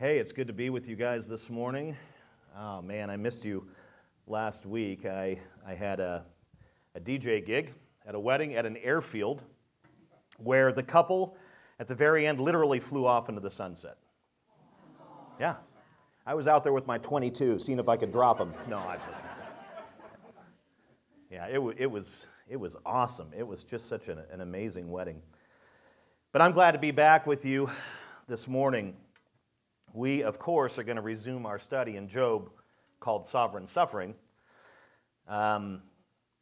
Hey, it's good to be with you guys this morning. Oh man, I missed you last week. I, I had a, a DJ gig at a wedding at an airfield where the couple at the very end literally flew off into the sunset. Yeah. I was out there with my 22, seeing if I could drop them. No, I. Yeah, it, it, was, it was awesome. It was just such an, an amazing wedding. But I'm glad to be back with you this morning. We, of course, are going to resume our study in Job called Sovereign Suffering. Um,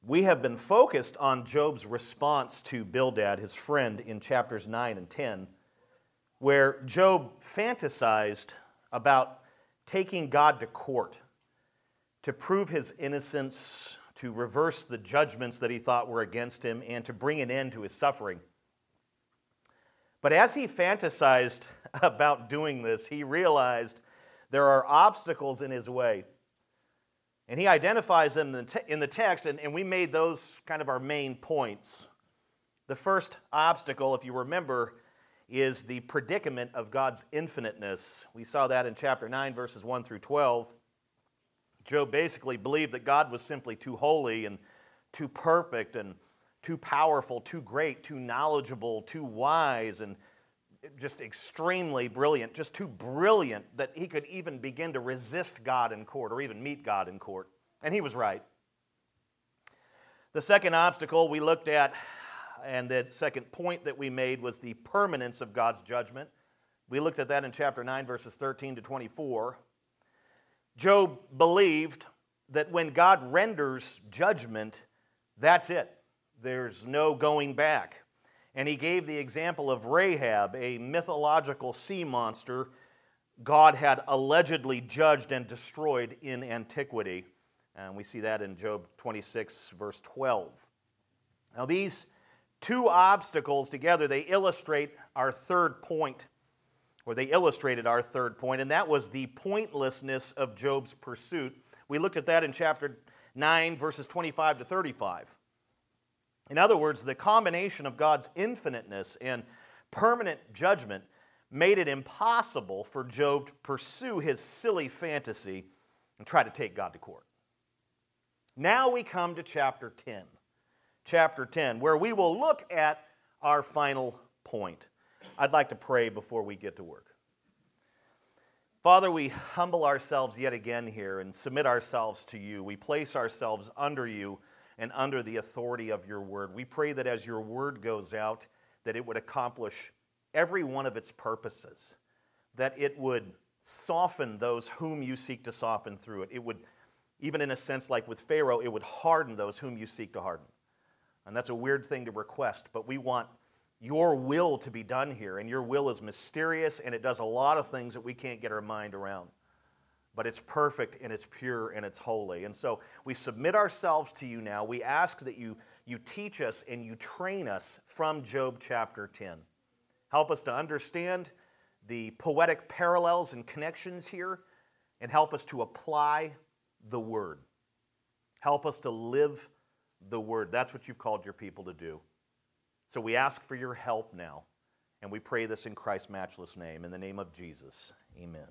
we have been focused on Job's response to Bildad, his friend, in chapters 9 and 10, where Job fantasized about taking God to court to prove his innocence, to reverse the judgments that he thought were against him, and to bring an end to his suffering. But as he fantasized about doing this, he realized there are obstacles in his way. And he identifies them in the text, and, we made those kind of our main points. The first obstacle, if you remember, is the predicament of God's infiniteness. We saw that in chapter 9, verses 1 through 12. Job basically believed that God was simply too holy and too perfect and too powerful, too great, too knowledgeable, too wise, and just extremely brilliant, just too brilliant that he could even begin to resist God in court or even meet God in court. And he was right. The second obstacle we looked at and the second point that we made was the permanence of God's judgment. We looked at that in chapter 9, verses 13 to 24. Job believed that when God renders judgment, that's it. There's no going back. And he gave the example of Rahab, a mythological sea monster God had allegedly judged and destroyed in antiquity. And we see that in Job 26, verse 12. Now, these two obstacles together, they illustrate our third point, or they illustrated our third point, and that was the pointlessness of Job's pursuit. We looked at that in chapter 9, verses 25 to 35. In other words, the combination of God's infiniteness and permanent judgment made it impossible for Job to pursue his silly fantasy and try to take God to court. Now we come to chapter 10 chapter 10, where we will look at our final point. I'd like to pray before we get to work. Father, we humble ourselves yet again here and submit ourselves to you. We place ourselves under you and under the authority of your word. We pray that as your word goes out, that it would accomplish every one of its purposes, that it would soften those whom you seek to soften through it. It would, even in a sense like with Pharaoh, it would harden those whom you seek to harden. And that's a weird thing to request, but we want your will to be done here. And your will is mysterious and it does a lot of things that we can't get our mind around. But it's perfect and it's pure and it's holy. And so we submit ourselves to you now. We ask that you, you teach us and you train us from Job chapter 10. Help us to understand the poetic parallels and connections here and help us to apply the word. Help us to live the word. That's what you've called your people to do. So we ask for your help now, and we pray this in Christ's matchless name, in the name of Jesus. Amen.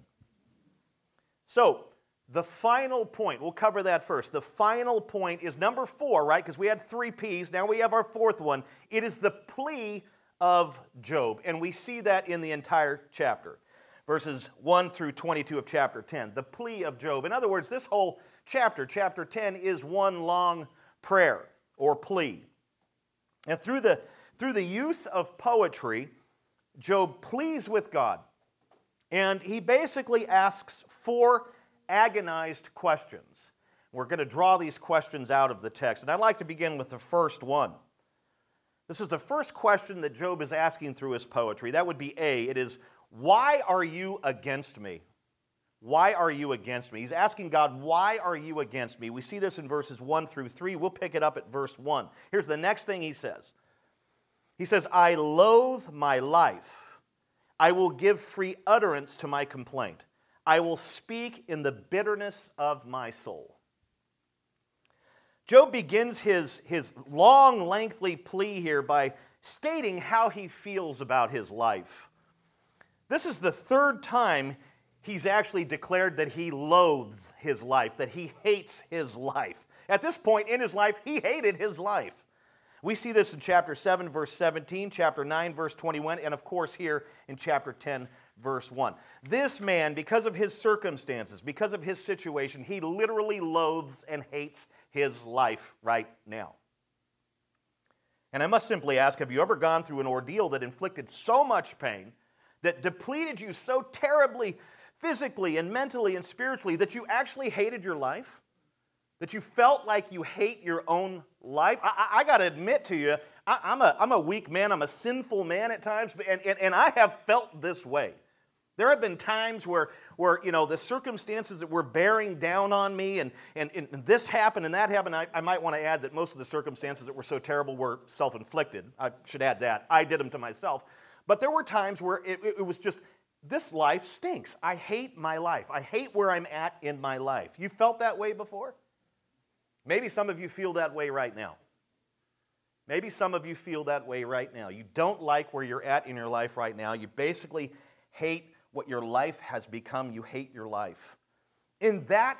So, the final point, we'll cover that first. The final point is number four, right? Because we had three P's. Now we have our fourth one. It is the plea of Job. And we see that in the entire chapter, verses 1 through 22 of chapter 10. The plea of Job. In other words, this whole chapter, chapter 10, is one long prayer or plea. And through the, through the use of poetry, Job pleads with God. And he basically asks four agonized questions. We're going to draw these questions out of the text. And I'd like to begin with the first one. This is the first question that Job is asking through his poetry. That would be A. It is, Why are you against me? Why are you against me? He's asking God, Why are you against me? We see this in verses 1 through 3. We'll pick it up at verse 1. Here's the next thing he says He says, I loathe my life. I will give free utterance to my complaint. I will speak in the bitterness of my soul. Job begins his, his long, lengthy plea here by stating how he feels about his life. This is the third time he's actually declared that he loathes his life, that he hates his life. At this point in his life, he hated his life. We see this in chapter 7, verse 17, chapter 9, verse 21, and of course here in chapter 10, verse 1. This man, because of his circumstances, because of his situation, he literally loathes and hates his life right now. And I must simply ask have you ever gone through an ordeal that inflicted so much pain, that depleted you so terribly physically and mentally and spiritually that you actually hated your life? That you felt like you hate your own life? I, I, I got to admit to you, I, am a, I'm a weak man, I'm a sinful man at times, and, and, and I have felt this way. There have been times where, where you know, the circumstances that were bearing down on me and, and, and this happened and that happened. I, I might want to add that most of the circumstances that were so terrible were self inflicted. I should add that. I did them to myself. But there were times where it, it was just, this life stinks. I hate my life. I hate where I'm at in my life. You felt that way before? Maybe some of you feel that way right now. Maybe some of you feel that way right now. You don't like where you're at in your life right now. You basically hate what your life has become. You hate your life. And that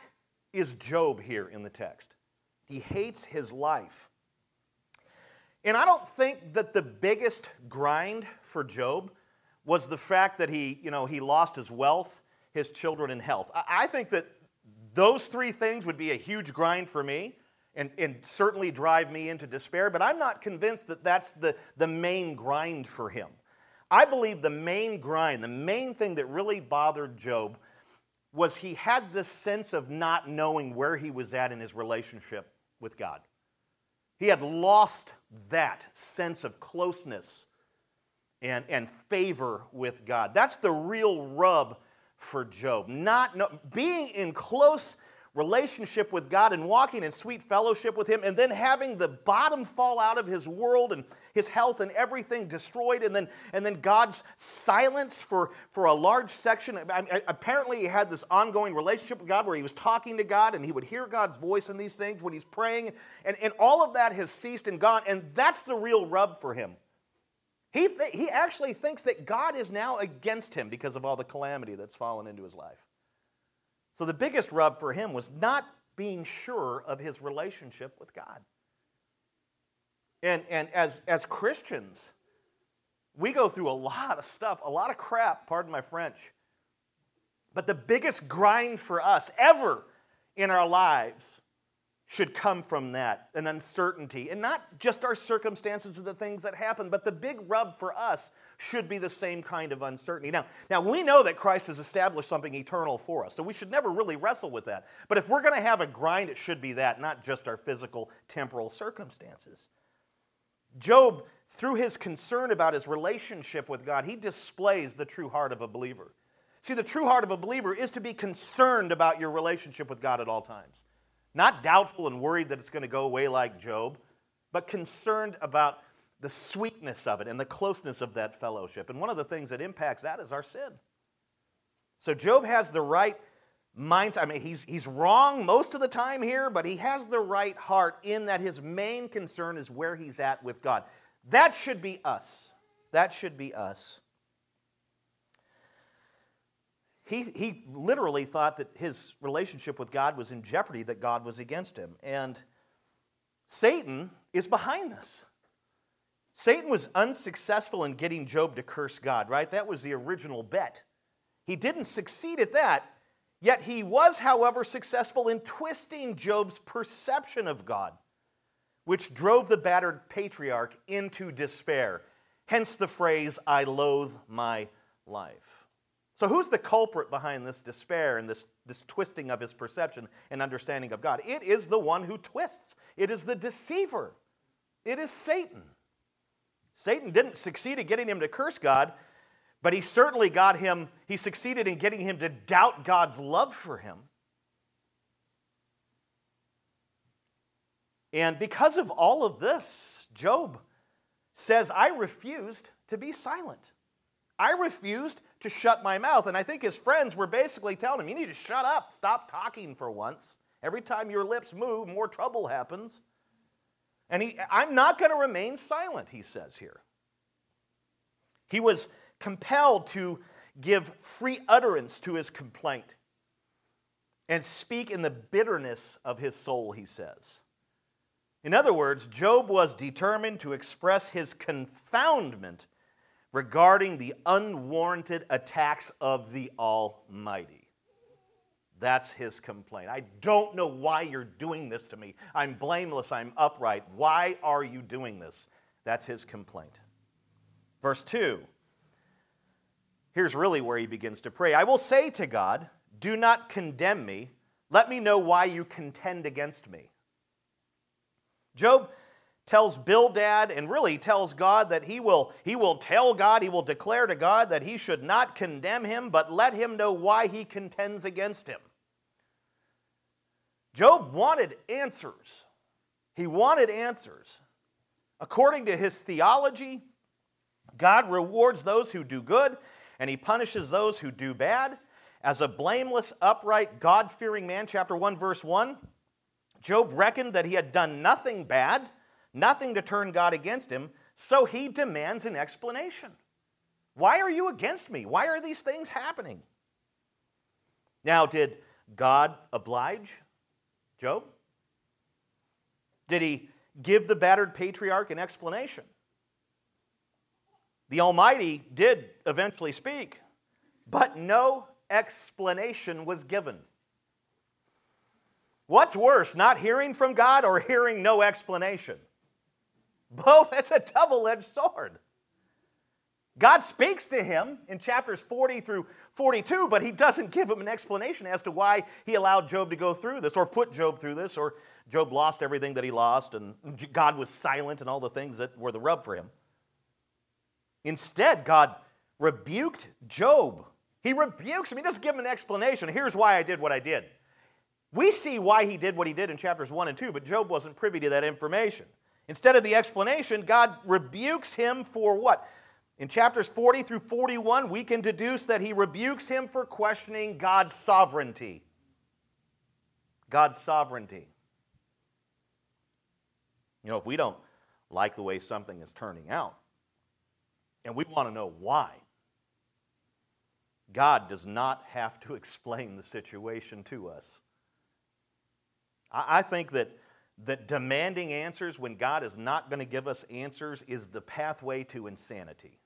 is Job here in the text. He hates his life. And I don't think that the biggest grind for Job was the fact that he, you know, he lost his wealth, his children, and health. I think that those three things would be a huge grind for me and, and certainly drive me into despair, but I'm not convinced that that's the, the main grind for him. I believe the main grind, the main thing that really bothered Job was he had this sense of not knowing where he was at in his relationship with God. He had lost that sense of closeness and, and favor with God. That's the real rub for Job. Not no, being in close relationship with God and walking in sweet fellowship with Him, and then having the bottom fall out of his world and his health and everything destroyed, and then, and then God's silence for, for a large section. I, I, apparently, he had this ongoing relationship with God where he was talking to God and he would hear God's voice in these things when he's praying, and, and all of that has ceased and gone, and that's the real rub for him. He, th- he actually thinks that God is now against him because of all the calamity that's fallen into his life. So the biggest rub for him was not being sure of his relationship with God. And, and as, as Christians, we go through a lot of stuff, a lot of crap, pardon my French. But the biggest grind for us ever in our lives should come from that an uncertainty. And not just our circumstances of the things that happen, but the big rub for us should be the same kind of uncertainty. Now, now we know that Christ has established something eternal for us, so we should never really wrestle with that. But if we're going to have a grind, it should be that, not just our physical, temporal circumstances. Job, through his concern about his relationship with God, he displays the true heart of a believer. See, the true heart of a believer is to be concerned about your relationship with God at all times. Not doubtful and worried that it's going to go away like Job, but concerned about the sweetness of it and the closeness of that fellowship. And one of the things that impacts that is our sin. So Job has the right mindset. I mean, he's, he's wrong most of the time here, but he has the right heart in that his main concern is where he's at with God. That should be us. That should be us. He, he literally thought that his relationship with God was in jeopardy, that God was against him. And Satan is behind this. Satan was unsuccessful in getting Job to curse God, right? That was the original bet. He didn't succeed at that, yet he was, however, successful in twisting Job's perception of God, which drove the battered patriarch into despair. Hence the phrase, I loathe my life. So, who's the culprit behind this despair and this, this twisting of his perception and understanding of God? It is the one who twists, it is the deceiver, it is Satan. Satan didn't succeed at getting him to curse God, but he certainly got him, he succeeded in getting him to doubt God's love for him. And because of all of this, Job says, I refused to be silent. I refused to shut my mouth. And I think his friends were basically telling him, You need to shut up, stop talking for once. Every time your lips move, more trouble happens. And he, I'm not going to remain silent, he says here. He was compelled to give free utterance to his complaint and speak in the bitterness of his soul, he says. In other words, Job was determined to express his confoundment regarding the unwarranted attacks of the Almighty. That's his complaint. I don't know why you're doing this to me. I'm blameless. I'm upright. Why are you doing this? That's his complaint. Verse 2. Here's really where he begins to pray I will say to God, Do not condemn me. Let me know why you contend against me. Job tells Bildad and really tells God that he will, he will tell God, he will declare to God that he should not condemn him, but let him know why he contends against him. Job wanted answers. He wanted answers. According to his theology, God rewards those who do good and he punishes those who do bad. As a blameless, upright, God fearing man, chapter 1, verse 1, Job reckoned that he had done nothing bad, nothing to turn God against him, so he demands an explanation. Why are you against me? Why are these things happening? Now, did God oblige Job? Did he give the battered patriarch an explanation? The Almighty did eventually speak, but no explanation was given. What's worse, not hearing from God or hearing no explanation? Both, that's a double edged sword. God speaks to him in chapters 40 through 42, but he doesn't give him an explanation as to why he allowed Job to go through this or put Job through this or Job lost everything that he lost and God was silent and all the things that were the rub for him. Instead, God rebuked Job. He rebukes him. He doesn't give him an explanation. Here's why I did what I did. We see why he did what he did in chapters 1 and 2, but Job wasn't privy to that information. Instead of the explanation, God rebukes him for what? In chapters 40 through 41, we can deduce that he rebukes him for questioning God's sovereignty. God's sovereignty. You know, if we don't like the way something is turning out, and we want to know why, God does not have to explain the situation to us. I think that, that demanding answers when God is not going to give us answers is the pathway to insanity,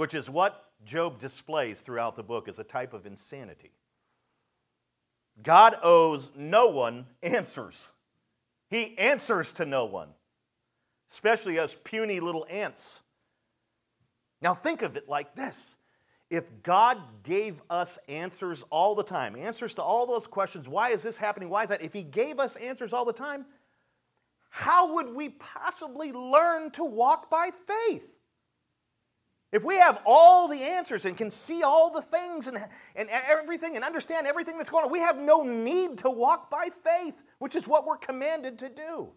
which is what Job displays throughout the book as a type of insanity. God owes no one answers. He answers to no one, especially us puny little ants. Now, think of it like this if God gave us answers all the time, answers to all those questions, why is this happening? Why is that? If He gave us answers all the time, how would we possibly learn to walk by faith? If we have all the answers and can see all the things and, and everything and understand everything that's going on, we have no need to walk by faith, which is what we're commanded to do.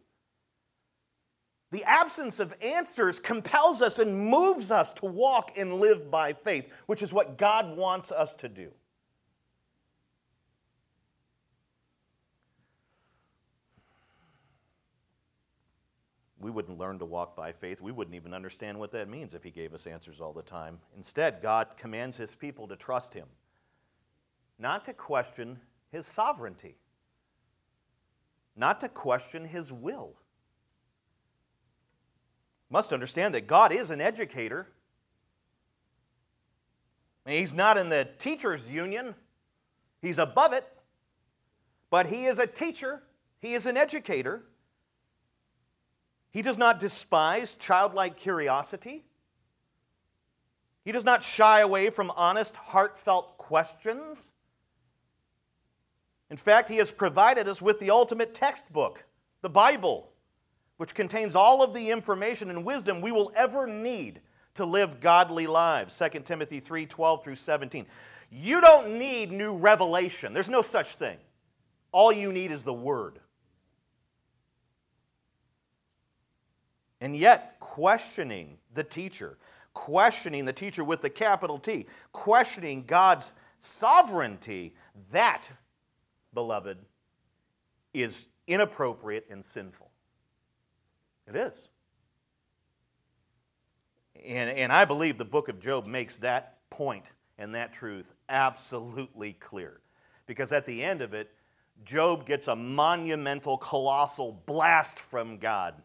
The absence of answers compels us and moves us to walk and live by faith, which is what God wants us to do. We wouldn't learn to walk by faith. We wouldn't even understand what that means if He gave us answers all the time. Instead, God commands His people to trust Him, not to question His sovereignty, not to question His will. Must understand that God is an educator. He's not in the teachers' union, He's above it, but He is a teacher, He is an educator. He does not despise childlike curiosity. He does not shy away from honest, heartfelt questions. In fact, He has provided us with the ultimate textbook, the Bible, which contains all of the information and wisdom we will ever need to live godly lives. 2 Timothy 3 12 through 17. You don't need new revelation, there's no such thing. All you need is the Word. And yet, questioning the teacher, questioning the teacher with the capital T, questioning God's sovereignty, that, beloved, is inappropriate and sinful. It is. And, and I believe the book of Job makes that point and that truth absolutely clear. Because at the end of it, Job gets a monumental, colossal blast from God.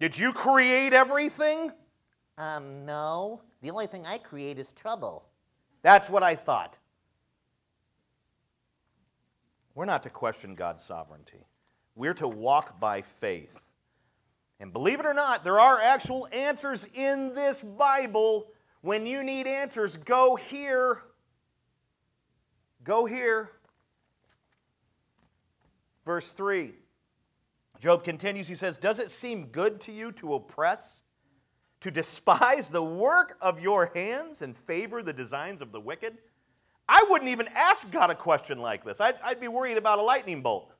Did you create everything? Um, no. The only thing I create is trouble. That's what I thought. We're not to question God's sovereignty. We're to walk by faith. And believe it or not, there are actual answers in this Bible. When you need answers, go here. Go here. Verse 3. Job continues, he says, Does it seem good to you to oppress, to despise the work of your hands and favor the designs of the wicked? I wouldn't even ask God a question like this. I'd, I'd be worried about a lightning bolt.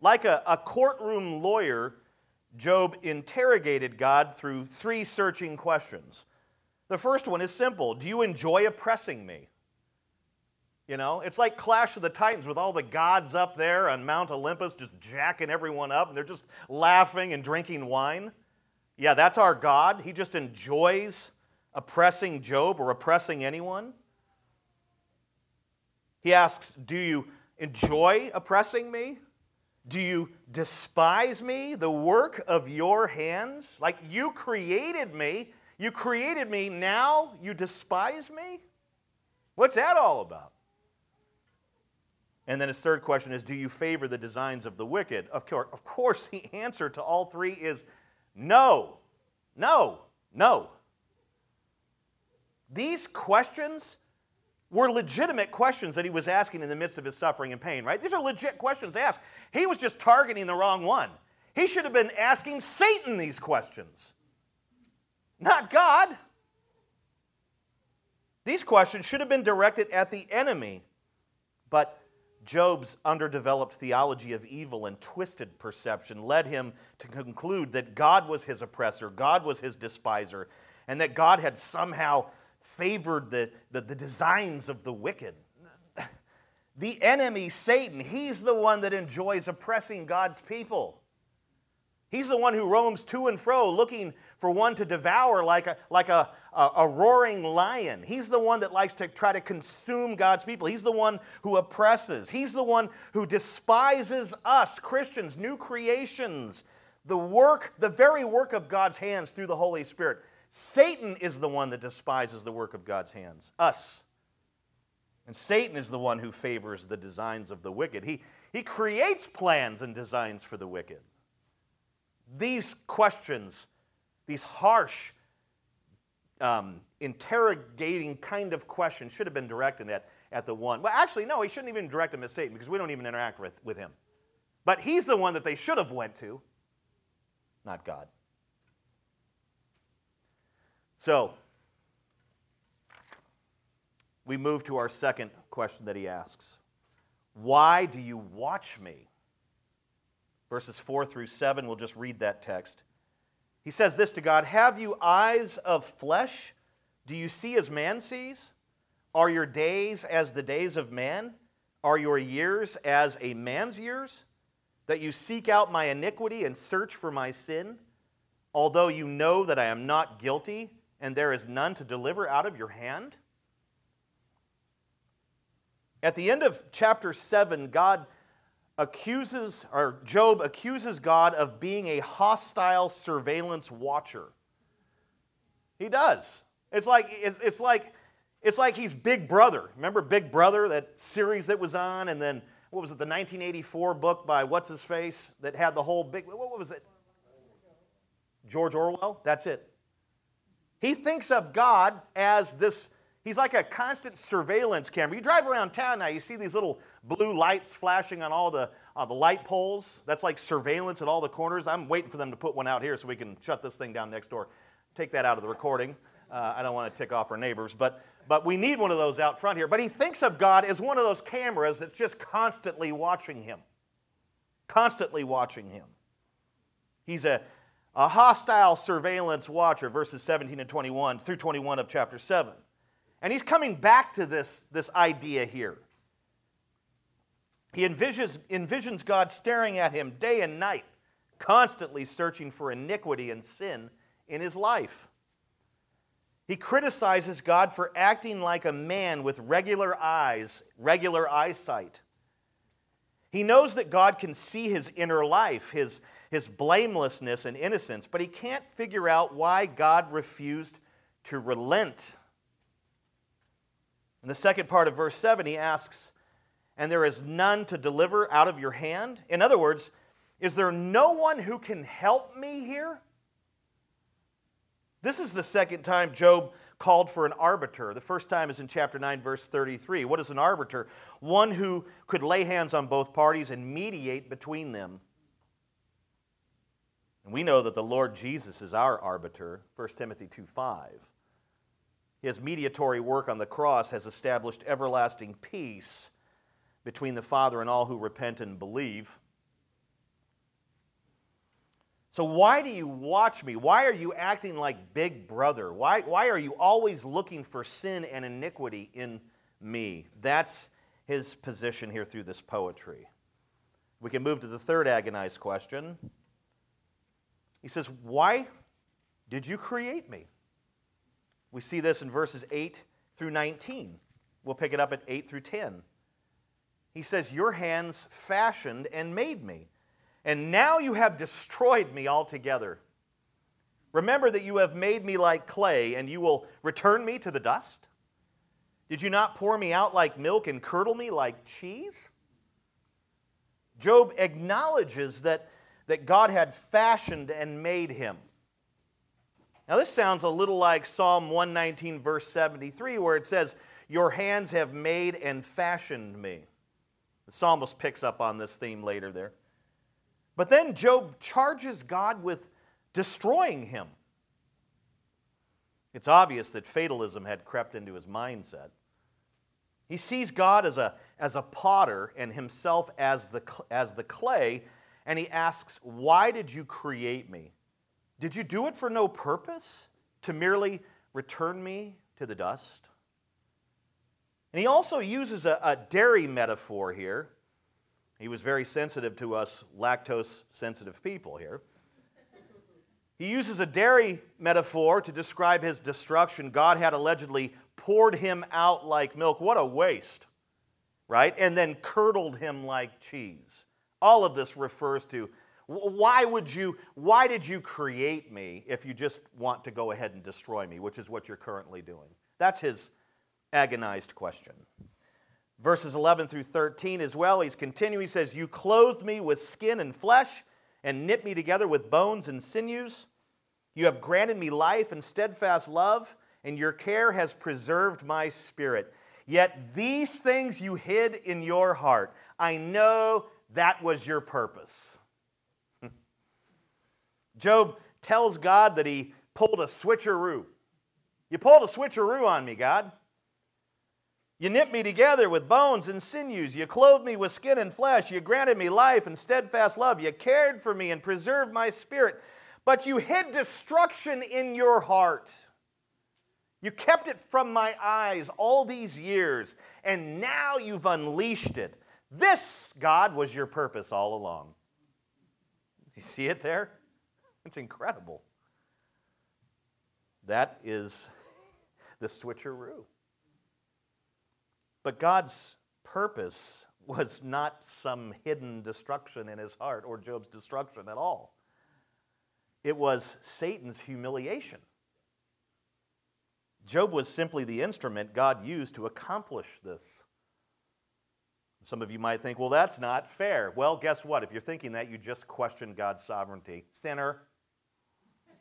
Like a, a courtroom lawyer, Job interrogated God through three searching questions. The first one is simple Do you enjoy oppressing me? You know, it's like Clash of the Titans with all the gods up there on Mount Olympus just jacking everyone up and they're just laughing and drinking wine. Yeah, that's our God. He just enjoys oppressing Job or oppressing anyone. He asks, Do you enjoy oppressing me? Do you despise me, the work of your hands? Like you created me. You created me, now you despise me? What's that all about? And then his third question is Do you favor the designs of the wicked? Of course, of course, the answer to all three is no, no, no. These questions were legitimate questions that he was asking in the midst of his suffering and pain, right? These are legit questions asked. He was just targeting the wrong one. He should have been asking Satan these questions, not God. These questions should have been directed at the enemy, but Job's underdeveloped theology of evil and twisted perception led him to conclude that God was his oppressor, God was his despiser, and that God had somehow favored the, the, the designs of the wicked. The enemy, Satan, he's the one that enjoys oppressing God's people. He's the one who roams to and fro looking for one to devour like a, like a, a, a, roaring lion. He's the one that likes to try to consume God's people. He's the one who oppresses. He's the one who despises us, Christians, new creations, the work, the very work of God's hands through the Holy Spirit. Satan is the one that despises the work of God's hands, us. And Satan is the one who favors the designs of the wicked. He, he creates plans and designs for the wicked. These questions, these harsh, um, interrogating kind of questions, should have been directed at, at the one. Well, actually, no, he shouldn't even direct them at Satan because we don't even interact with, with him. But he's the one that they should have went to, not God. So, we move to our second question that he asks Why do you watch me? Verses 4 through 7, we'll just read that text. He says this to God Have you eyes of flesh? Do you see as man sees? Are your days as the days of man? Are your years as a man's years? That you seek out my iniquity and search for my sin, although you know that I am not guilty and there is none to deliver out of your hand? At the end of chapter 7, God accuses, or Job accuses God of being a hostile surveillance watcher. He does. It's like, it's, it's like, it's like he's Big Brother. Remember Big Brother, that series that was on, and then what was it, the 1984 book by what's his face that had the whole big, what was it? George Orwell? That's it. He thinks of God as this, he's like a constant surveillance camera. You drive around town now, you see these little blue lights flashing on all the, uh, the light poles. That's like surveillance at all the corners. I'm waiting for them to put one out here so we can shut this thing down next door. Take that out of the recording. Uh, I don't want to tick off our neighbors, but, but we need one of those out front here. But he thinks of God as one of those cameras that's just constantly watching him. Constantly watching him. He's a, a hostile surveillance watcher, verses 17 and 21 through 21 of chapter 7. And he's coming back to this, this idea here. He envisions, envisions God staring at him day and night, constantly searching for iniquity and sin in his life. He criticizes God for acting like a man with regular eyes, regular eyesight. He knows that God can see his inner life, his, his blamelessness and innocence, but he can't figure out why God refused to relent. In the second part of verse 7, he asks, And there is none to deliver out of your hand? In other words, is there no one who can help me here? This is the second time Job called for an arbiter. The first time is in chapter 9, verse 33. What is an arbiter? One who could lay hands on both parties and mediate between them. And we know that the Lord Jesus is our arbiter, 1 Timothy 2 5. His mediatory work on the cross has established everlasting peace between the Father and all who repent and believe. So, why do you watch me? Why are you acting like big brother? Why, why are you always looking for sin and iniquity in me? That's his position here through this poetry. We can move to the third agonized question. He says, Why did you create me? We see this in verses 8 through 19. We'll pick it up at 8 through 10. He says, Your hands fashioned and made me and now you have destroyed me altogether. Remember that you have made me like clay, and you will return me to the dust? Did you not pour me out like milk and curdle me like cheese? Job acknowledges that, that God had fashioned and made him. Now, this sounds a little like Psalm 119, verse 73, where it says, Your hands have made and fashioned me. The psalmist picks up on this theme later there. But then Job charges God with destroying him. It's obvious that fatalism had crept into his mindset. He sees God as a, as a potter and himself as the, as the clay, and he asks, Why did you create me? Did you do it for no purpose? To merely return me to the dust? And he also uses a, a dairy metaphor here he was very sensitive to us lactose sensitive people here. He uses a dairy metaphor to describe his destruction. God had allegedly poured him out like milk. What a waste, right? And then curdled him like cheese. All of this refers to why would you why did you create me if you just want to go ahead and destroy me, which is what you're currently doing? That's his agonized question verses 11 through 13 as well. He's continuing. He says, You clothed me with skin and flesh and knit me together with bones and sinews. You have granted me life and steadfast love, and your care has preserved my spirit. Yet these things you hid in your heart. I know that was your purpose. Job tells God that he pulled a switcheroo. You pulled a switcheroo on me, God. You knit me together with bones and sinews. You clothed me with skin and flesh. You granted me life and steadfast love. You cared for me and preserved my spirit. But you hid destruction in your heart. You kept it from my eyes all these years, and now you've unleashed it. This, God, was your purpose all along. You see it there? It's incredible. That is the switcheroo. But God's purpose was not some hidden destruction in his heart or Job's destruction at all. It was Satan's humiliation. Job was simply the instrument God used to accomplish this. Some of you might think, well, that's not fair. Well, guess what? If you're thinking that, you just question God's sovereignty. Sinner.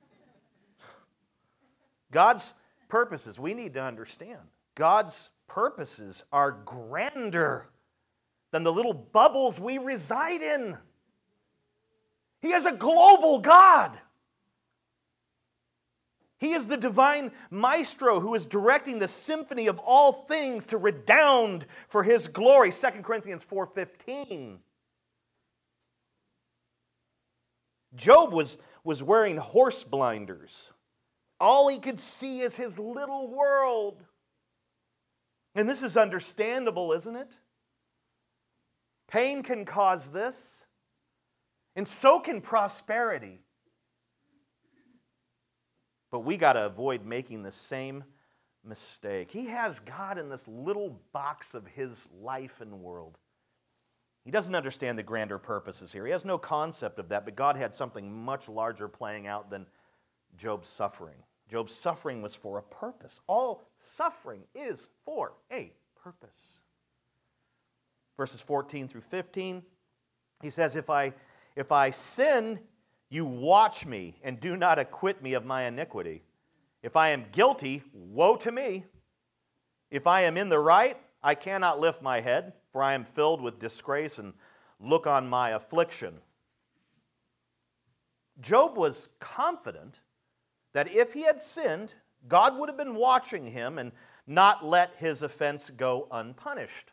God's purposes, we need to understand. God's purposes are grander than the little bubbles we reside in. He is a global God. He is the divine maestro who is directing the symphony of all things to redound for his glory. 2 Corinthians 4:15. Job was, was wearing horse blinders. All he could see is his little world. And this is understandable, isn't it? Pain can cause this, and so can prosperity. But we got to avoid making the same mistake. He has God in this little box of his life and world. He doesn't understand the grander purposes here. He has no concept of that, but God had something much larger playing out than Job's suffering. Job's suffering was for a purpose. All suffering is for a purpose. Verses 14 through 15, he says, If I, if I sin, you watch me and do not acquit me of my iniquity. If I am guilty, woe to me. If I am in the right, I cannot lift my head, for I am filled with disgrace and look on my affliction. Job was confident that if he had sinned, God would have been watching him and not let his offense go unpunished.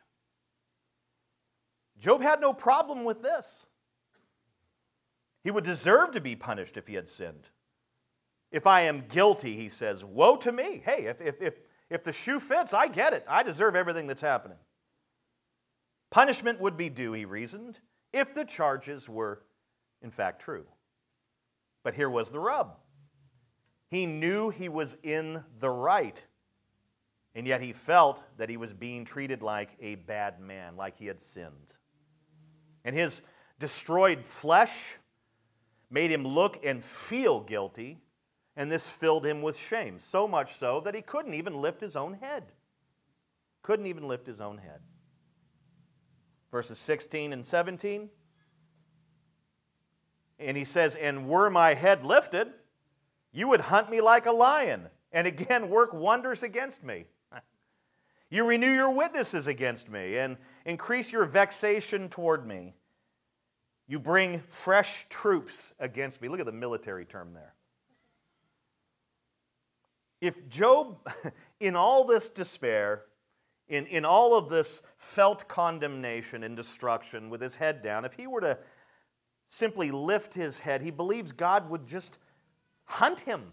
Job had no problem with this. He would deserve to be punished if he had sinned. If I am guilty, he says, woe to me. Hey, if, if, if, if the shoe fits, I get it. I deserve everything that's happening. Punishment would be due, he reasoned, if the charges were in fact true. But here was the rub he knew he was in the right, and yet he felt that he was being treated like a bad man, like he had sinned. And his destroyed flesh made him look and feel guilty, and this filled him with shame, so much so that he couldn't even lift his own head. Couldn't even lift his own head. Verses 16 and 17. And he says, And were my head lifted, you would hunt me like a lion, and again work wonders against me. You renew your witnesses against me and increase your vexation toward me. You bring fresh troops against me. Look at the military term there. If Job, in all this despair, in, in all of this felt condemnation and destruction with his head down, if he were to simply lift his head, he believes God would just hunt him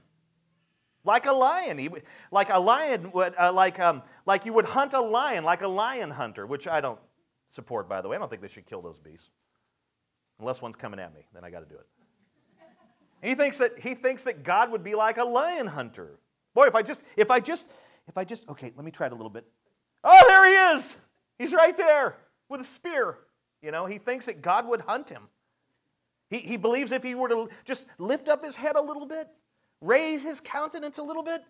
like a lion. He, like a lion would, uh, like, um, like you would hunt a lion, like a lion hunter, which I don't support, by the way. I don't think they should kill those beasts. Unless one's coming at me, then I got to do it. He thinks that he thinks that God would be like a lion hunter. Boy, if I just, if I just, if I just, okay, let me try it a little bit. Oh, there he is. He's right there with a spear. You know, he thinks that God would hunt him. He, he believes if he were to just lift up his head a little bit, raise his countenance a little bit,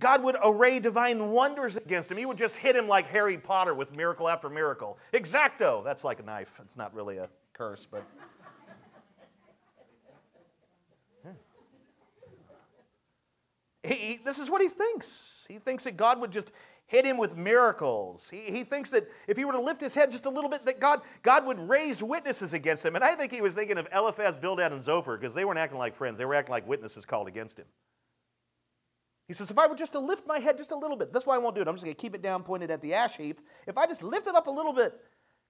God would array divine wonders against him. He would just hit him like Harry Potter with miracle after miracle. Exacto. That's like a knife. It's not really a curse, but. He, he, this is what he thinks. He thinks that God would just hit him with miracles. He, he thinks that if he were to lift his head just a little bit, that God, God would raise witnesses against him. And I think he was thinking of Eliphaz, Bildad, and Zophar because they weren't acting like friends. They were acting like witnesses called against him. He says, if I were just to lift my head just a little bit, that's why I won't do it. I'm just going to keep it down, pointed at the ash heap. If I just lift it up a little bit,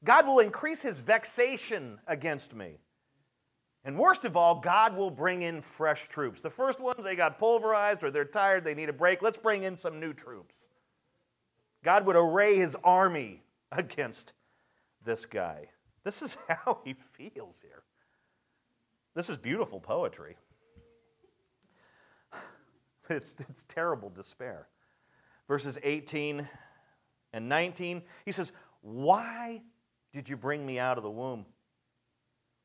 God will increase his vexation against me. And worst of all, God will bring in fresh troops. The first ones, they got pulverized or they're tired, they need a break. Let's bring in some new troops. God would array his army against this guy. This is how he feels here. This is beautiful poetry. It's, it's terrible despair. Verses 18 and 19, he says, Why did you bring me out of the womb?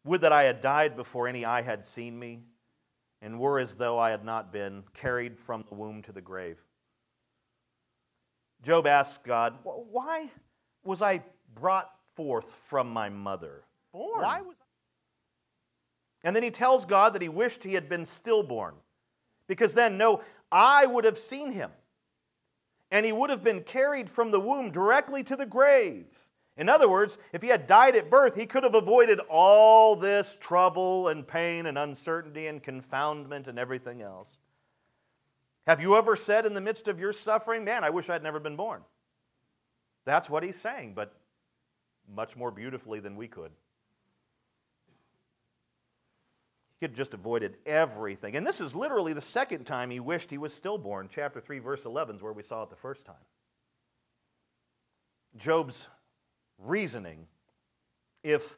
Would that I had died before any eye had seen me, and were as though I had not been carried from the womb to the grave. Job asks God, Why was I brought forth from my mother? Born. Why was I? And then he tells God that he wished he had been stillborn, because then no eye would have seen him, and he would have been carried from the womb directly to the grave. In other words, if he had died at birth, he could have avoided all this trouble and pain and uncertainty and confoundment and everything else. Have you ever said in the midst of your suffering, Man, I wish I'd never been born? That's what he's saying, but much more beautifully than we could. He could just avoided everything. And this is literally the second time he wished he was stillborn. Chapter 3, verse 11 is where we saw it the first time. Job's reasoning, if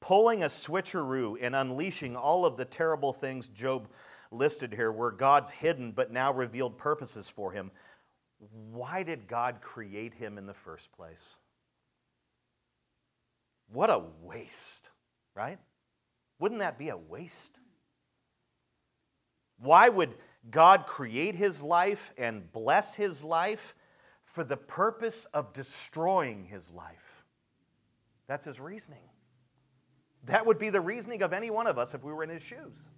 pulling a switcheroo and unleashing all of the terrible things Job listed here were God's hidden but now revealed purposes for him. Why did God create him in the first place? What a waste, right? Wouldn't that be a waste? Why would God create his life and bless his life for the purpose of destroying his life? That's his reasoning. That would be the reasoning of any one of us if we were in his shoes.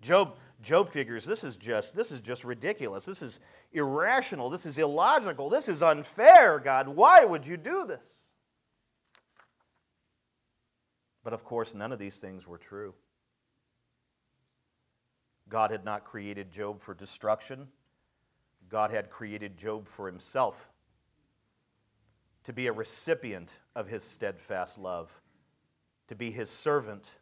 Job, Job figures this is just this is just ridiculous. This is irrational. This is illogical. This is unfair, God. Why would you do this? But of course, none of these things were true. God had not created Job for destruction. God had created Job for himself, to be a recipient of his steadfast love, to be his servant,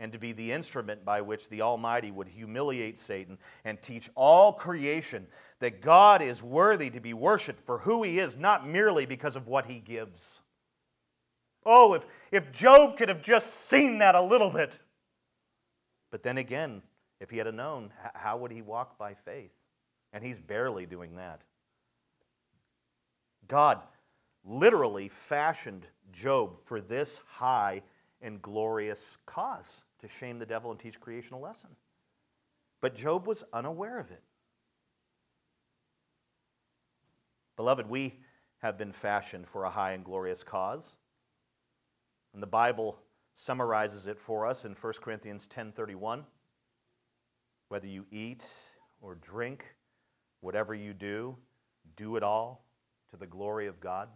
and to be the instrument by which the Almighty would humiliate Satan and teach all creation that God is worthy to be worshiped for who he is, not merely because of what he gives. Oh, if, if Job could have just seen that a little bit. But then again, if he had known, how would he walk by faith? And he's barely doing that. God literally fashioned Job for this high and glorious cause to shame the devil and teach creation a lesson. But Job was unaware of it. Beloved, we have been fashioned for a high and glorious cause. And the Bible summarizes it for us in 1 Corinthians 10:31. Whether you eat or drink, whatever you do, do it all to the glory of God.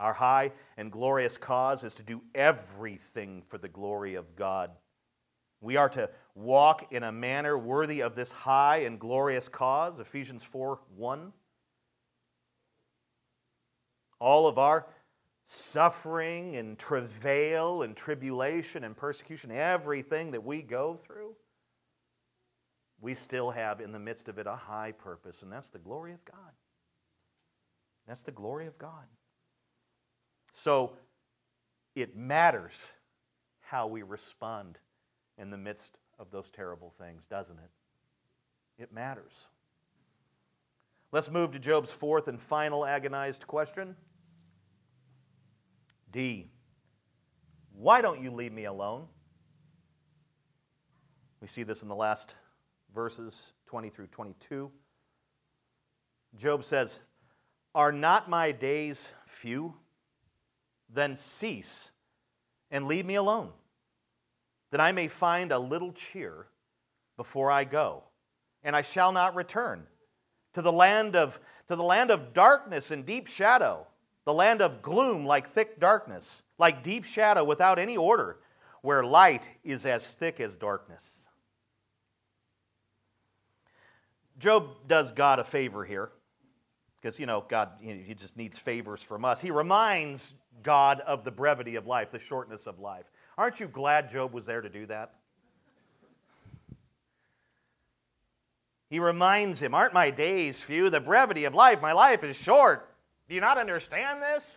Our high and glorious cause is to do everything for the glory of God. We are to walk in a manner worthy of this high and glorious cause, Ephesians 4 1. All of our suffering and travail and tribulation and persecution, everything that we go through, we still have in the midst of it a high purpose, and that's the glory of God. That's the glory of God. So it matters how we respond in the midst of those terrible things, doesn't it? It matters. Let's move to Job's fourth and final agonized question. D. Why don't you leave me alone? We see this in the last verses 20 through 22. Job says, Are not my days few? Then cease and leave me alone, that I may find a little cheer before I go, and I shall not return to the land of, to the land of darkness and deep shadow the land of gloom like thick darkness, like deep shadow without any order, where light is as thick as darkness. Job does God a favor here, because, you know, God, he just needs favors from us. He reminds God of the brevity of life, the shortness of life. Aren't you glad Job was there to do that? He reminds him, Aren't my days few? The brevity of life, my life is short. Do you not understand this?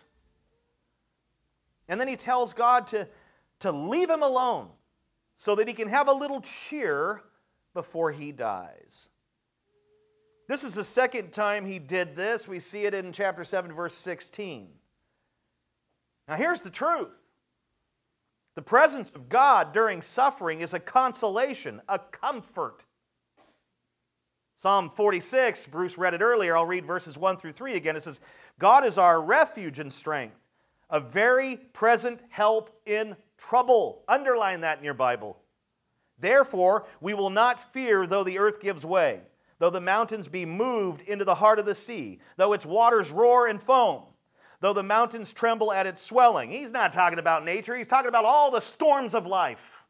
And then he tells God to, to leave him alone so that he can have a little cheer before he dies. This is the second time he did this. We see it in chapter 7, verse 16. Now, here's the truth the presence of God during suffering is a consolation, a comfort. Psalm 46, Bruce read it earlier. I'll read verses 1 through 3 again. It says, God is our refuge and strength, a very present help in trouble. Underline that in your Bible. Therefore, we will not fear though the earth gives way, though the mountains be moved into the heart of the sea, though its waters roar and foam, though the mountains tremble at its swelling. He's not talking about nature, he's talking about all the storms of life.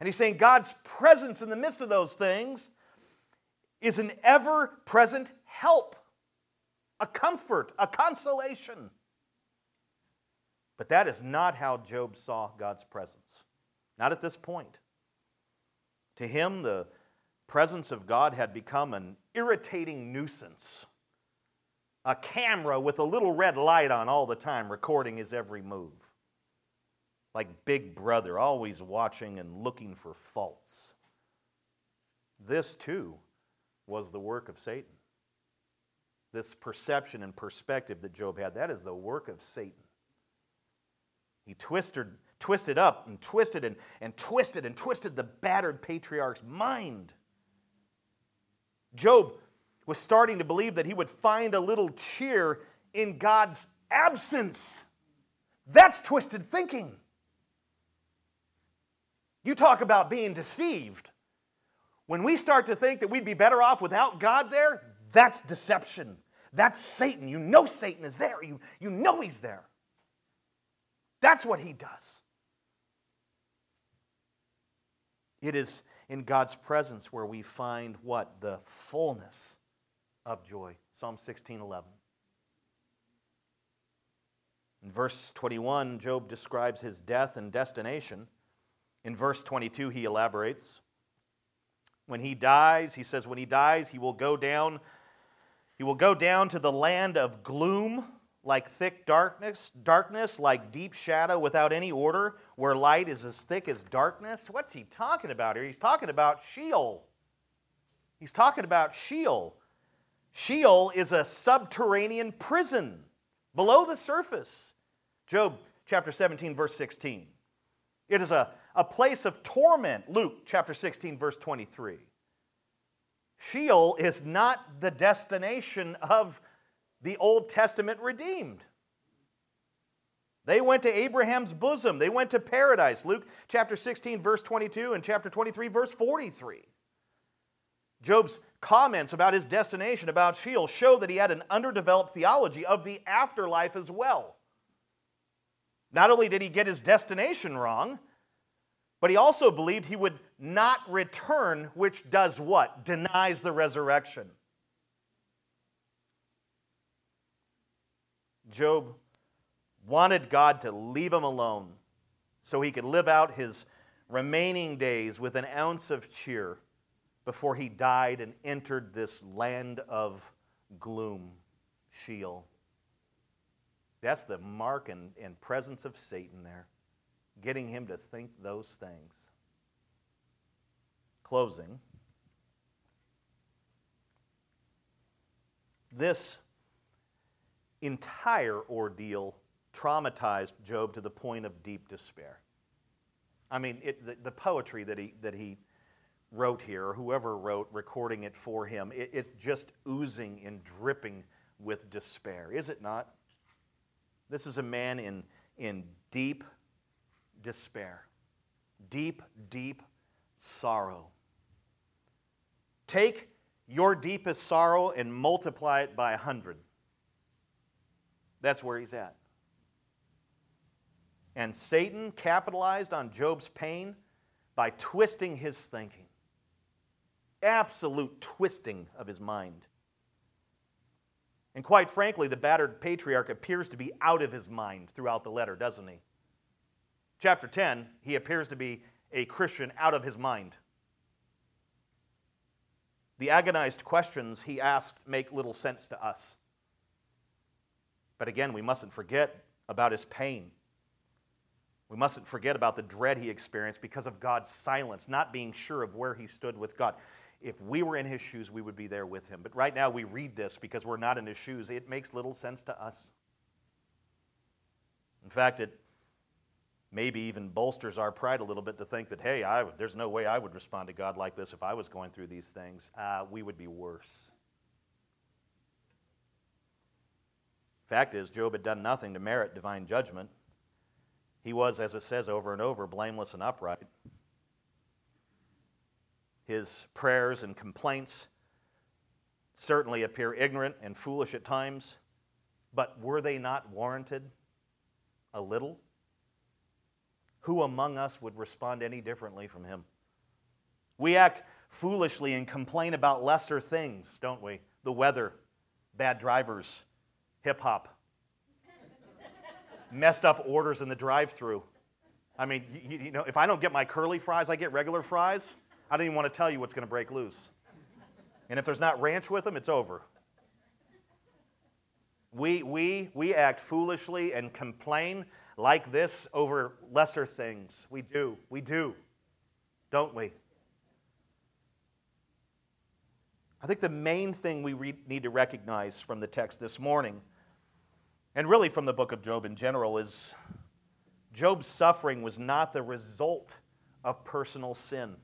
And he's saying God's presence in the midst of those things is an ever present help a comfort, a consolation. But that is not how Job saw God's presence. Not at this point. To him, the presence of God had become an irritating nuisance, a camera with a little red light on all the time, recording his every move. like Big Brother, always watching and looking for faults. This too was the work of Satan. This perception and perspective that Job had, that is the work of Satan. He twisted, twisted up and twisted and, and twisted and twisted the battered patriarch's mind. Job was starting to believe that he would find a little cheer in God's absence. That's twisted thinking. You talk about being deceived. When we start to think that we'd be better off without God there, that's deception. That's Satan. You know Satan is there. You, you know he's there. That's what he does. It is in God's presence where we find what? The fullness of joy. Psalm 16 11. In verse 21, Job describes his death and destination. In verse 22, he elaborates. When he dies, he says, when he dies, he will go down, he will go down to the land of gloom, like thick darkness, darkness, like deep shadow without any order, where light is as thick as darkness. What's he talking about here? He's talking about Sheol. He's talking about Sheol. Sheol is a subterranean prison below the surface. Job chapter 17, verse 16. It is a, a place of torment. Luke chapter 16, verse 23. Sheol is not the destination of the Old Testament redeemed. They went to Abraham's bosom. They went to paradise. Luke chapter 16, verse 22, and chapter 23, verse 43. Job's comments about his destination, about Sheol, show that he had an underdeveloped theology of the afterlife as well. Not only did he get his destination wrong, but he also believed he would not return, which does what? Denies the resurrection. Job wanted God to leave him alone so he could live out his remaining days with an ounce of cheer before he died and entered this land of gloom, Sheol. That's the mark and, and presence of Satan there, getting him to think those things. Closing. This entire ordeal traumatized Job to the point of deep despair. I mean, it, the, the, poetry that he, that he wrote here, or whoever wrote, recording it for him, it, it just oozing and dripping with despair, is it not? This is a man in, in deep despair, deep, deep sorrow. Take your deepest sorrow and multiply it by a hundred. That's where he's at. And Satan capitalized on Job's pain by twisting his thinking. Absolute twisting of his mind. And quite frankly, the battered patriarch appears to be out of his mind throughout the letter, doesn't he? Chapter 10, he appears to be a Christian out of his mind. The agonized questions he asked make little sense to us. But again, we mustn't forget about his pain. We mustn't forget about the dread he experienced because of God's silence, not being sure of where he stood with God. If we were in his shoes, we would be there with him. But right now, we read this because we're not in his shoes. It makes little sense to us. In fact, it maybe even bolsters our pride a little bit to think that, hey, I, there's no way I would respond to God like this if I was going through these things. Uh, we would be worse. Fact is, Job had done nothing to merit divine judgment. He was, as it says over and over, blameless and upright. His prayers and complaints certainly appear ignorant and foolish at times, but were they not warranted a little? Who among us would respond any differently from him? We act foolishly and complain about lesser things, don't we? The weather, bad drivers, hip hop, messed up orders in the drive through. I mean, you, you, know, if I don't get my curly fries, I get regular fries. I don't even want to tell you what's going to break loose. And if there's not ranch with them, it's over. We, we, we act foolishly and complain like this over lesser things. We do. We do. Don't we? I think the main thing we re- need to recognize from the text this morning, and really from the book of Job in general, is Job's suffering was not the result of personal sin.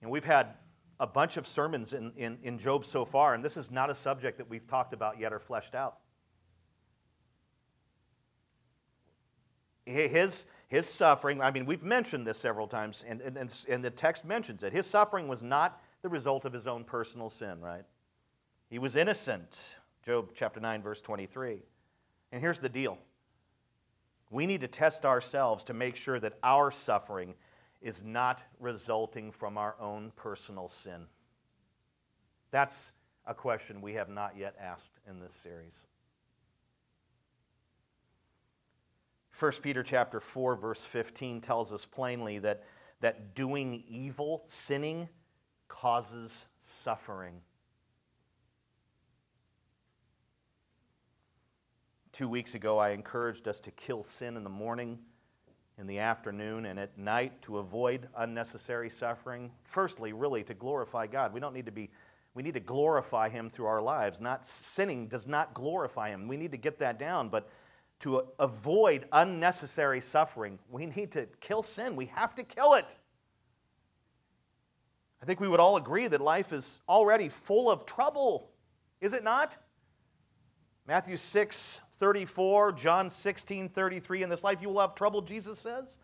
And we've had a bunch of sermons in, in, in Job so far, and this is not a subject that we've talked about yet or fleshed out. His, his suffering, I mean, we've mentioned this several times, and, and, and the text mentions it. His suffering was not the result of his own personal sin, right? He was innocent, Job chapter 9, verse 23. And here's the deal we need to test ourselves to make sure that our suffering is not resulting from our own personal sin? That's a question we have not yet asked in this series. 1 Peter chapter 4 verse 15 tells us plainly that, that doing evil, sinning, causes suffering. Two weeks ago, I encouraged us to kill sin in the morning in the afternoon and at night to avoid unnecessary suffering. Firstly, really to glorify God. We don't need to be we need to glorify him through our lives. Not sinning does not glorify him. We need to get that down, but to avoid unnecessary suffering, we need to kill sin. We have to kill it. I think we would all agree that life is already full of trouble, is it not? Matthew 6, 34, John 16, 33. In this life you will have trouble, Jesus says.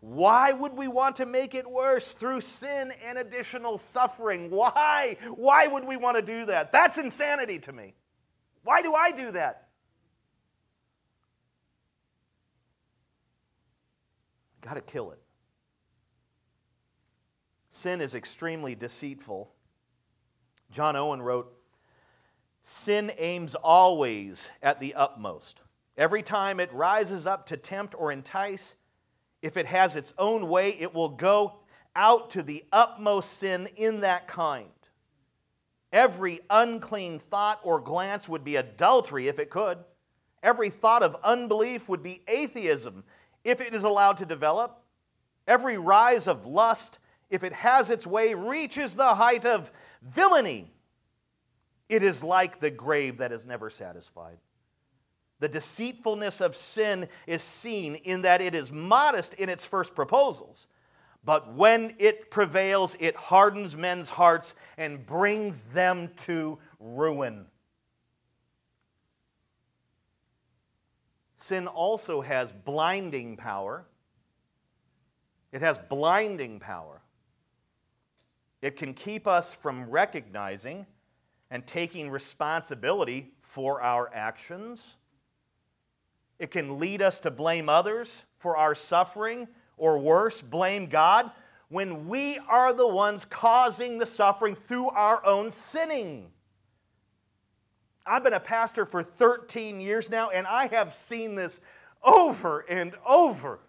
Why would we want to make it worse through sin and additional suffering? Why? Why would we want to do that? That's insanity to me. Why do I do that? Got to kill it. Sin is extremely deceitful. John Owen wrote, Sin aims always at the utmost. Every time it rises up to tempt or entice, if it has its own way, it will go out to the utmost sin in that kind. Every unclean thought or glance would be adultery if it could. Every thought of unbelief would be atheism if it is allowed to develop. Every rise of lust, if it has its way, reaches the height of villainy it is like the grave that is never satisfied. The deceitfulness of sin is seen in that it is modest in its first proposals, but when it prevails, it hardens men's hearts and brings them to ruin. Sin also has blinding power. It has blinding power. It can keep us from recognizing and taking responsibility for our actions. It can lead us to blame others for our suffering, or worse, blame God when we are the ones causing the suffering through our own sinning. I've been a pastor for 13 years now, and I have seen this over and over.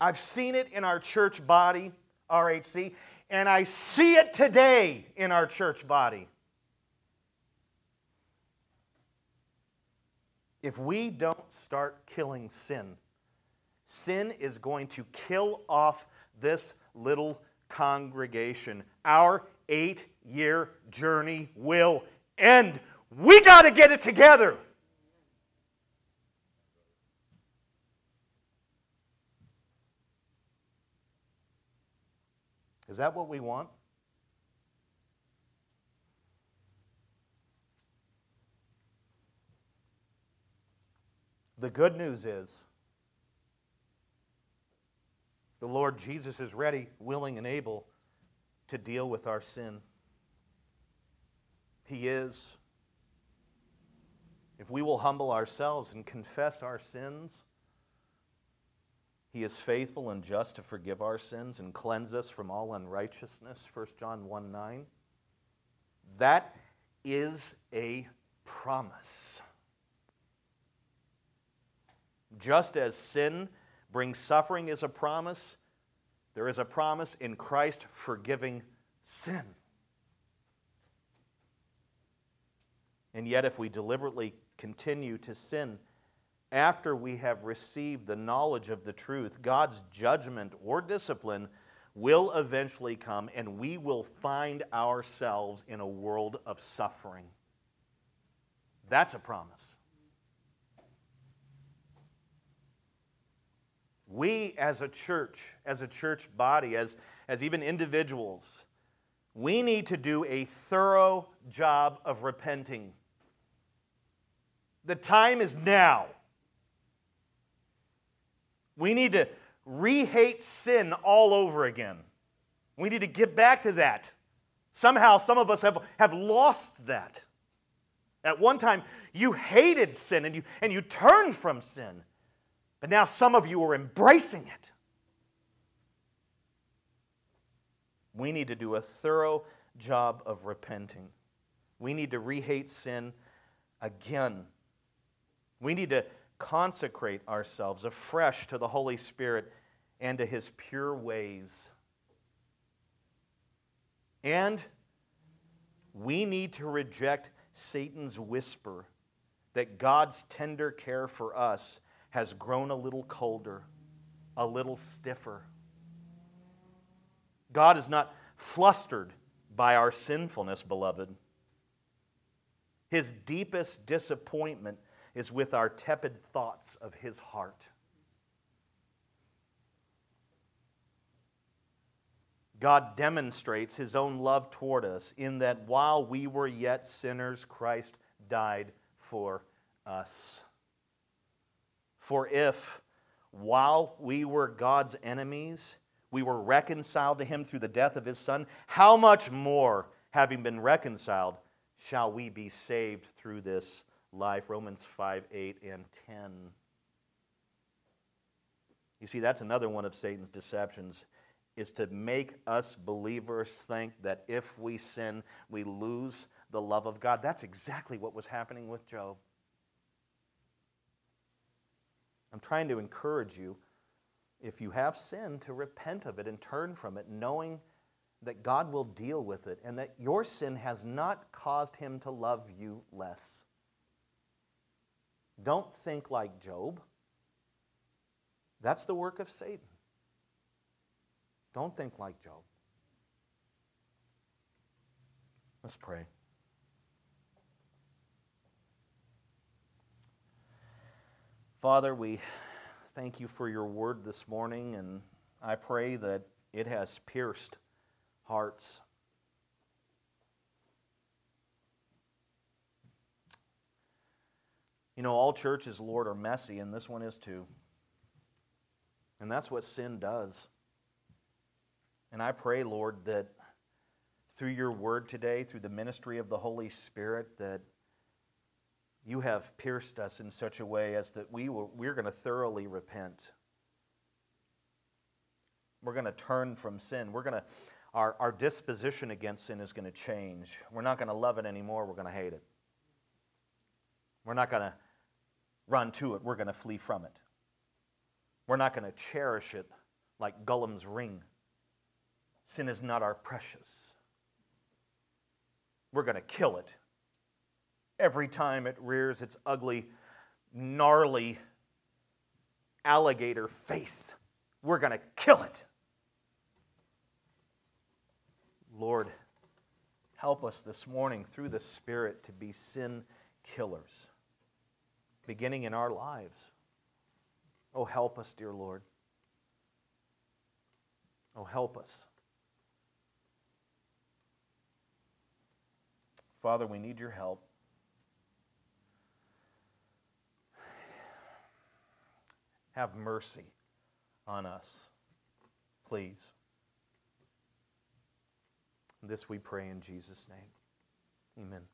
I've seen it in our church body, RHC, and I see it today in our church body. If we don't start killing sin, sin is going to kill off this little congregation. Our eight year journey will end. We got to get it together. Is that what we want? The good news is the Lord Jesus is ready, willing, and able to deal with our sin. He is. If we will humble ourselves and confess our sins, he is faithful and just to forgive our sins and cleanse us from all unrighteousness, 1 John 1 9. That is a promise. Just as sin brings suffering is a promise, there is a promise in Christ forgiving sin. And yet, if we deliberately continue to sin after we have received the knowledge of the truth, God's judgment or discipline will eventually come, and we will find ourselves in a world of suffering. That's a promise. We, as a church, as a church body, as, as even individuals, we need to do a thorough job of repenting. The time is now. We need to re-hate sin all over again. We need to get back to that. Somehow, some of us have, have lost that. At one time, you hated sin and you, and you turned from sin. But now some of you are embracing it. We need to do a thorough job of repenting. We need to re-hate sin again. We need to consecrate ourselves afresh to the Holy Spirit and to his pure ways. And we need to reject Satan's whisper that God's tender care for us has grown a little colder, a little stiffer. God is not flustered by our sinfulness, beloved. His deepest disappointment is with our tepid thoughts of his heart. God demonstrates his own love toward us in that while we were yet sinners, Christ died for us. For if, while we were God's enemies, we were reconciled to him through the death of his Son, how much more, having been reconciled, shall we be saved through this life? Romans 5 8 and 10. You see, that's another one of Satan's deceptions is to make us believers think that if we sin, we lose the love of God. That's exactly what was happening with Job. I'm trying to encourage you, if you have sin, to repent of it and turn from it, knowing that God will deal with it and that your sin has not caused him to love you less. Don't think like Job. That's the work of Satan. Don't think like Job. Let's pray. Father, we thank you for your word this morning, and I pray that it has pierced hearts. You know, all churches, Lord, are messy, and this one is too. And that's what sin does. And I pray, Lord, that through your word today, through the ministry of the Holy Spirit, that you have pierced us in such a way as that we we're going to thoroughly repent. We're going to turn from sin. We're going to, our, our disposition against sin is going to change. We're not going to love it anymore. We're going to hate it. We're not going to run to it. We're going to flee from it. We're not going to cherish it like Gollum's ring. Sin is not our precious. We're going to kill it every time it rears its ugly, gnarly alligator face. We're going to kill it. Lord, help us this morning through the Spirit to be sin killers, beginning in our lives. Oh, help us, dear Lord. Oh, help us. Father, we need your help. Have mercy on us, please. This we pray in Jesus' name. Amen.